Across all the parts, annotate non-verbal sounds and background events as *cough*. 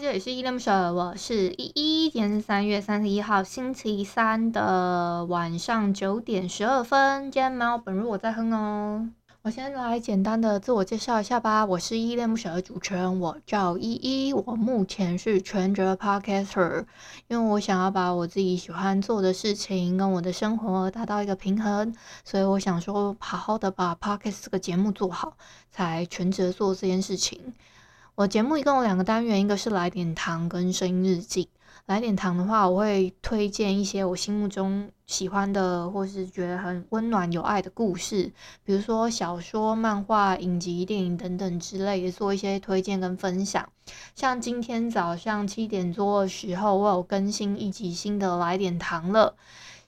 这里是依恋不舍，我是依依。今天是三月三十一号星期三的晚上九点十二分。今天没有本日我在哼哦。我先来简单的自我介绍一下吧。我是依恋不舍的主持人，我叫依依。我目前是全职 podcaster，因为我想要把我自己喜欢做的事情跟我的生活达到一个平衡，所以我想说好好的把 podcast 这个节目做好，才全职做这件事情。我节目一共有两个单元，一个是来点糖跟声音日记。来点糖的话，我会推荐一些我心目中喜欢的，或是觉得很温暖有爱的故事，比如说小说、漫画、影集、电影等等之类的，做一些推荐跟分享。像今天早上七点多的时候，我有更新一集新的来点糖了。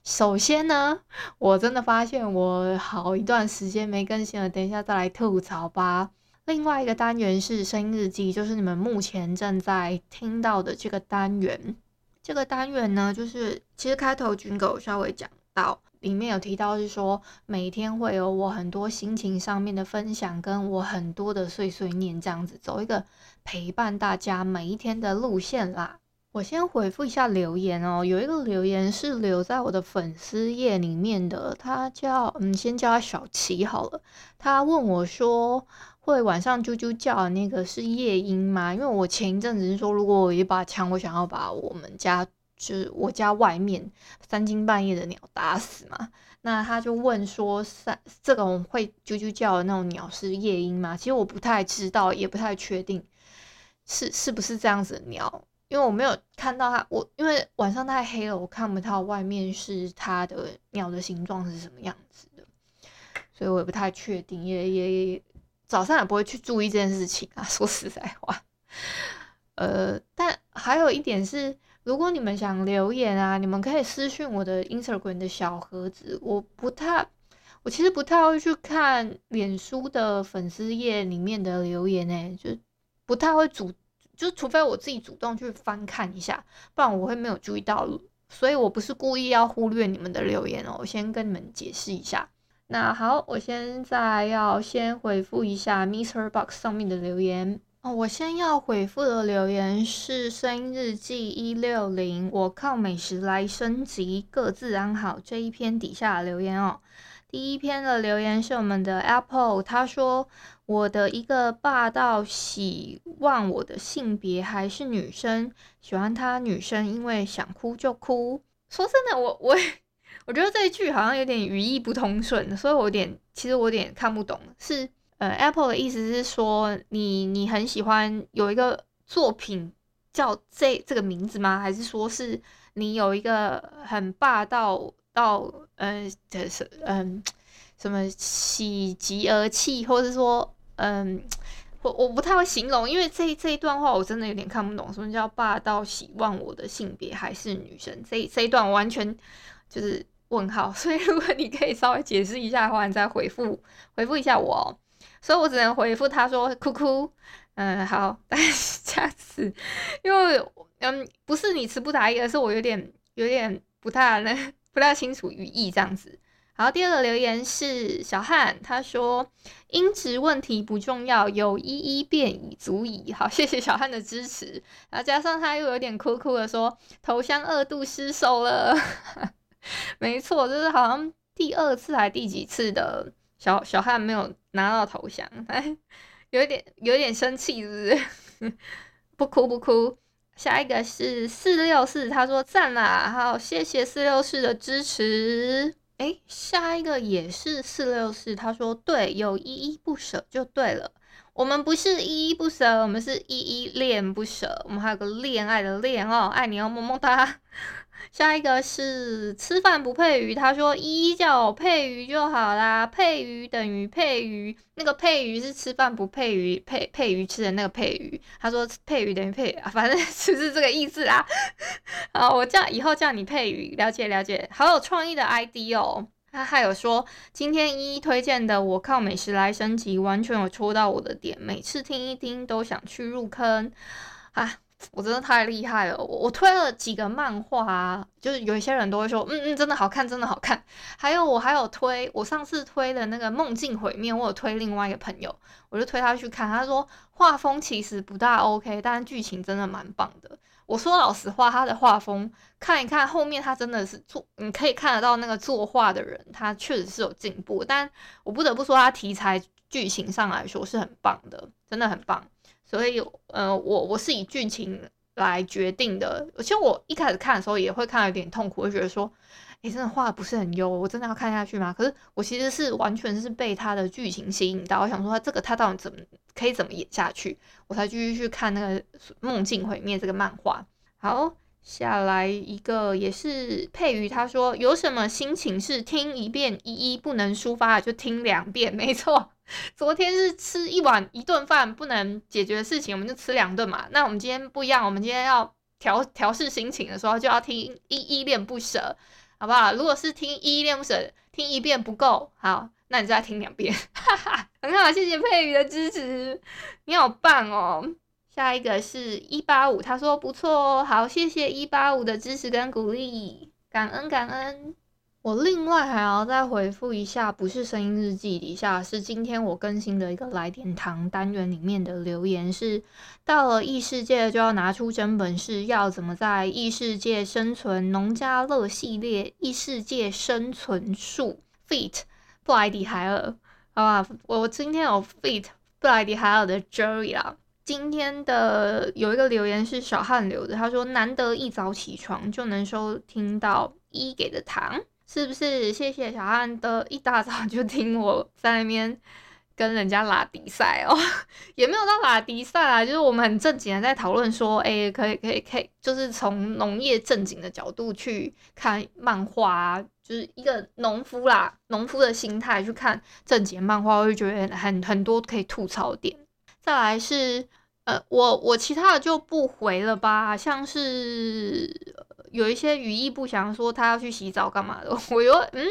首先呢，我真的发现我好一段时间没更新了，等一下再来吐槽吧。另外一个单元是声音日记，就是你们目前正在听到的这个单元。这个单元呢，就是其实开头军狗稍微讲到，里面有提到是说，每天会有我很多心情上面的分享，跟我很多的碎碎念，这样子走一个陪伴大家每一天的路线啦。我先回复一下留言哦，有一个留言是留在我的粉丝页里面的，他叫嗯，先叫他小琪好了。他问我说。会晚上啾啾叫的那个是夜莺吗？因为我前一阵子是说，如果我有一把枪，我想要把我们家就是我家外面三更半夜的鸟打死嘛。那他就问说，三这种会啾啾叫的那种鸟是夜莺吗？其实我不太知道，也不太确定是是不是这样子的鸟，因为我没有看到它。我因为晚上太黑了，我看不到外面是它的鸟的形状是什么样子的，所以我也不太确定，也也也。早上也不会去注意这件事情啊，*laughs* 说实在话，呃，但还有一点是，如果你们想留言啊，你们可以私讯我的 Instagram 的小盒子。我不太，我其实不太会去看脸书的粉丝页里面的留言诶，就不太会主，就除非我自己主动去翻看一下，不然我会没有注意到。所以我不是故意要忽略你们的留言哦，我先跟你们解释一下。那好，我现在要先回复一下 MixerBox 上面的留言哦。我先要回复的留言是声音日记一六零，我靠美食来升级，各自安好这一篇底下的留言哦。第一篇的留言是我们的 Apple，他说我的一个霸道喜望我的性别还是女生，喜欢他女生，因为想哭就哭。说真的，我我。我觉得这一句好像有点语义不通顺，所以我有点，其实我有点看不懂。是呃，Apple 的意思是说你你很喜欢有一个作品叫这这个名字吗？还是说是你有一个很霸道到呃这是嗯什么喜极而泣，或者是说嗯我我不太会形容，因为这这一段话我真的有点看不懂。什么叫霸道喜欢我的性别还是女生？这这一段完全就是。问号，*laughs* 所以如果你可以稍微解释一下的话，你再回复回复一下我哦。所以我只能回复他说哭哭，嗯，好，*laughs* 但是这样子，因为嗯，不是你词不达意，而是我有点有点不太能不太清楚语义这样子。好，第二个留言是小汉，他说音质问题不重要，有依依便已足矣。好，谢谢小汉的支持。然后加上他又有点哭哭的说，头香二度失手了。*laughs* *laughs* 没错，就是好像第二次还第几次的小小汉没有拿到头像，哎，有点有点生气，是不是？*laughs* 不哭不哭。下一个是四六四，他说赞啦，好，谢谢四六四的支持。哎，下一个也是四六四，他说对，有依依不舍就对了。我们不是依依不舍，我们是依依恋不舍。我们还有个恋爱的恋哦，爱你哦，么么哒。下一个是吃饭不配鱼，他说依依叫我配鱼就好啦，配鱼等于配鱼，那个配鱼是吃饭不配鱼，配配鱼吃的那个配鱼。他说配鱼等于配鱼，反正就是这个意思啦。好，我叫以后叫你配鱼，了解了解，好有创意的 ID 哦。他还有说，今天一一推荐的《我靠美食来升级》完全有戳到我的点，每次听一听都想去入坑啊！我真的太厉害了，我我推了几个漫画啊，就是有一些人都会说，嗯嗯，真的好看，真的好看。还有我还有推，我上次推的那个《梦境毁灭》，我有推另外一个朋友，我就推他去看，他说画风其实不大 OK，但是剧情真的蛮棒的。我说老实话，他的画风看一看后面，他真的是做，你可以看得到那个作画的人，他确实是有进步。但我不得不说，他题材剧情上来说是很棒的，真的很棒。所以，呃，我我是以剧情来决定的。而且我一开始看的时候也会看到有点痛苦，会觉得说，诶，真的画不是很优，我真的要看下去吗？可是我其实是完全是被他的剧情吸引到，我想说他这个他到底怎么可以怎么演下去，我才继续去看那个《梦境毁灭》这个漫画。好，下来一个也是佩瑜，他说有什么心情是听一遍依依不能抒发，就听两遍，没错。*laughs* 昨天是吃一碗一顿饭不能解决的事情，我们就吃两顿嘛。那我们今天不一样，我们今天要调调试心情的时候，就要听依依恋不舍，好不好？如果是听依依恋不舍，听一遍不够，好，那你再听两遍，哈哈，很好，谢谢佩瑜的支持，你好棒哦。下一个是一八五，他说不错哦，好，谢谢一八五的支持跟鼓励，感恩感恩。我另外还要再回复一下，不是声音日记底下，是今天我更新的一个来点糖单元里面的留言是：到了异世界就要拿出真本事，要怎么在异世界生存？农家乐系列异世界生存术，Feet 布莱迪海尔，好吧，我今天有 Feet 布莱迪海尔的 Jerry 啊。今天的有一个留言是小汉留的，他说难得一早起床就能收听到一给的糖。是不是？谢谢小汉的一大早就听我在那边跟人家拉迪赛哦，*laughs* 也没有到拉迪赛啊，就是我们很正经的在讨论说，哎、可以可以可以，就是从农业正经的角度去看漫画啊，就是一个农夫啦，农夫的心态去看正经漫画，我就觉得很很多可以吐槽点。再来是，呃，我我其他的就不回了吧，像是。有一些语义不详，说他要去洗澡干嘛的，*laughs* 我又嗯，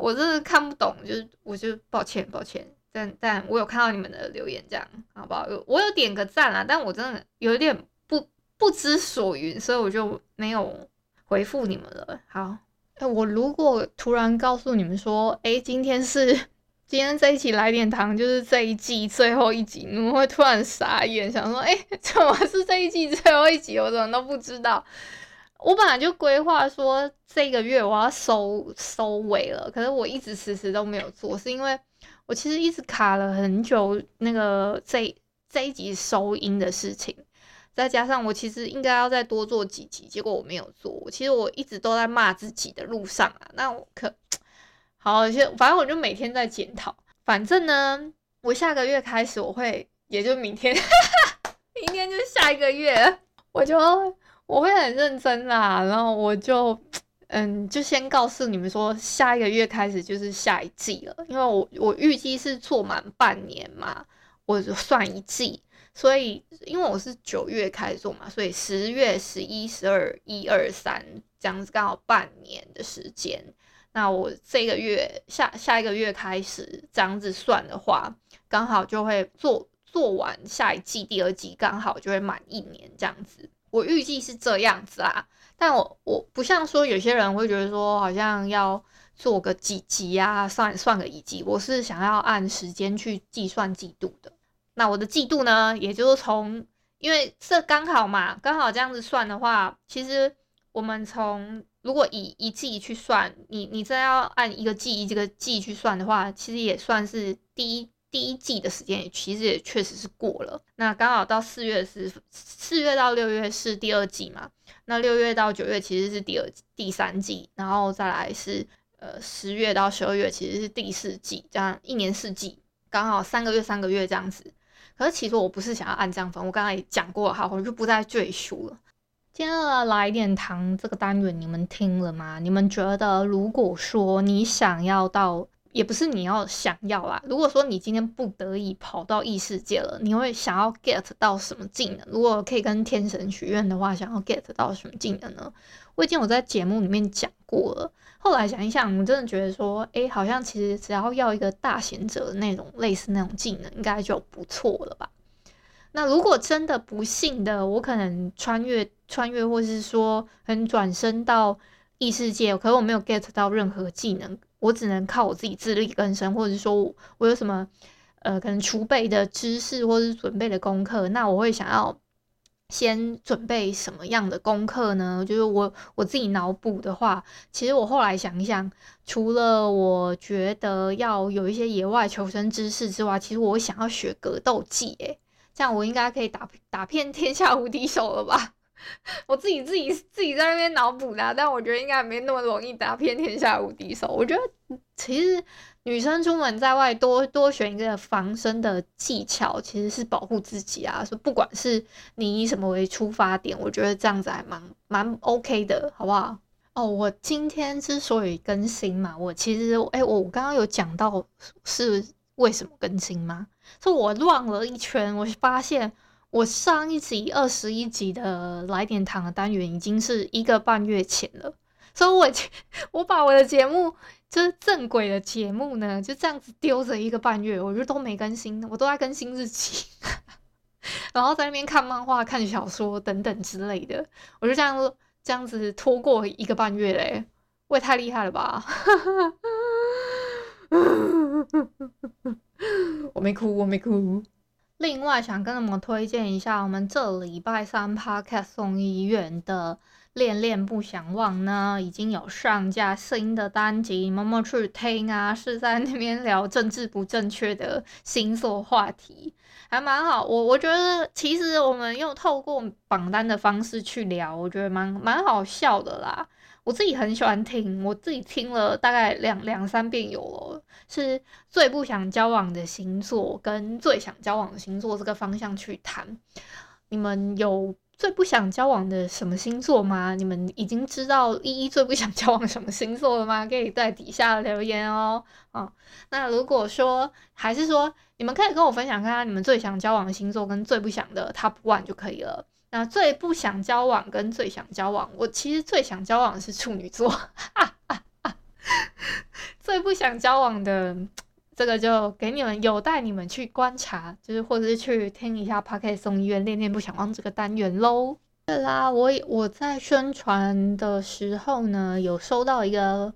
我真的看不懂，就是我就抱歉抱歉，但但我有看到你们的留言，这样好不好？我有点个赞啦，但我真的有点不不知所云，所以我就没有回复你们了。好，我如果突然告诉你们说，哎、今天是今天这一期来点糖，就是这一季最后一集，你们会突然傻眼，想说，哎、*laughs* 怎么是这一季最后一集？我怎么都不知道。我本来就规划说这个月我要收收尾了，可是我一直迟迟都没有做，是因为我其实一直卡了很久那个这这一集收音的事情，再加上我其实应该要再多做几集，结果我没有做。其实我一直都在骂自己的路上啊，那我可好，先反正我就每天在检讨。反正呢，我下个月开始我会，也就明天，*laughs* 明天就下一个月，我就。我会很认真啦，然后我就，嗯，就先告诉你们说，下一个月开始就是下一季了，因为我我预计是做满半年嘛，我就算一季，所以因为我是九月开始做嘛，所以十月、十一、十二、一二三这样子刚好半年的时间，那我这个月下下一个月开始这样子算的话，刚好就会做做完下一季第二季，刚好就会满一年这样子。我预计是这样子啦，但我我不像说有些人会觉得说好像要做个几集啊，算算个一季，我是想要按时间去计算季度的。那我的季度呢，也就是从，因为这刚好嘛，刚好这样子算的话，其实我们从如果以一季去算，你你真要按一个季这个季去算的话，其实也算是第一。第一季的时间也其实也确实是过了，那刚好到四月是四月到六月是第二季嘛，那六月到九月其实是第二第三季，然后再来是呃十月到十二月其实是第四季，这样一年四季。刚好三个月三个月这样子。可是其实我不是想要按这样分，我刚才也讲过了哈，我就不再赘述了。今天的来点糖这个单元你们听了吗？你们觉得如果说你想要到，也不是你要想要啦。如果说你今天不得已跑到异世界了，你会想要 get 到什么技能？如果可以跟天神许愿的话，想要 get 到什么技能呢？我已经有在节目里面讲过了。后来想一想，我真的觉得说，诶、好像其实只要要一个大贤者的那种类似那种技能，应该就不错了吧？那如果真的不幸的，我可能穿越穿越，或是说很转身到异世界，可是我没有 get 到任何技能，我只能靠我自己自力更生，或者是说我，有什么呃可能储备的知识或是准备的功课，那我会想要先准备什么样的功课呢？就是我我自己脑补的话，其实我后来想一想，除了我觉得要有一些野外求生知识之外，其实我想要学格斗技，诶。这样我应该可以打打遍天下无敌手了吧？*laughs* 我自己自己自己在那边脑补的，但我觉得应该没那么容易打遍天下无敌手。我觉得其实女生出门在外多多选一个防身的技巧，其实是保护自己啊。说不管是你以什么为出发点，我觉得这样子还蛮蛮 OK 的，好不好？哦，我今天之所以更新嘛，我其实哎、我刚刚有讲到是为什么更新吗？是我乱了一圈，我发现我上一集二十一集的来点糖的单元已经是一个半月前了，所以我 *laughs* 我把我的节目就是正轨的节目呢，就这样子丢着一个半月，我就都没更新，我都在更新日期，*laughs* 然后在那边看漫画、看小说等等之类的，我就这样这样子拖过一个半月嘞，我也太厉害了吧！*laughs* *laughs* 我没哭，我没哭。另外，想跟你们推荐一下，我们这礼拜三 Podcast 送医院的《恋恋不想忘》呢，已经有上架新的单集，你们去听啊。是在那边聊政治不正确的星座话题，还蛮好。我我觉得，其实我们用透过榜单的方式去聊，我觉得蛮蛮好笑的啦。我自己很喜欢听，我自己听了大概两两三遍有了，是最不想交往的星座跟最想交往的星座这个方向去谈。你们有最不想交往的什么星座吗？你们已经知道依依最不想交往什么星座了吗？可以在底下留言哦。啊，那如果说还是说，你们可以跟我分享看看你们最想交往的星座跟最不想的 Top One 就可以了。那最不想交往跟最想交往，我其实最想交往的是处女座，*laughs* 最不想交往的这个就给你们有待你们去观察，就是或者是去听一下 Podcast 送医院恋恋不想忘这个单元喽。对啦，我我在宣传的时候呢，有收到一个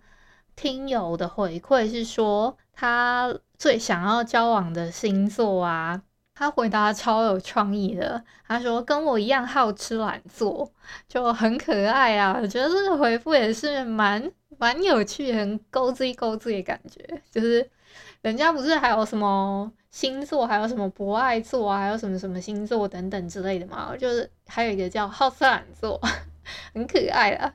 听友的回馈，是说他最想要交往的星座啊。他回答超有创意的，他说跟我一样好吃懒做，就很可爱啊。我觉得这个回复也是蛮蛮有趣，很勾自勾自的感觉。就是人家不是还有什么星座，还有什么博爱座啊，还有什么什么星座等等之类的嘛，就是还有一个叫好吃懒做，*laughs* 很可爱啊。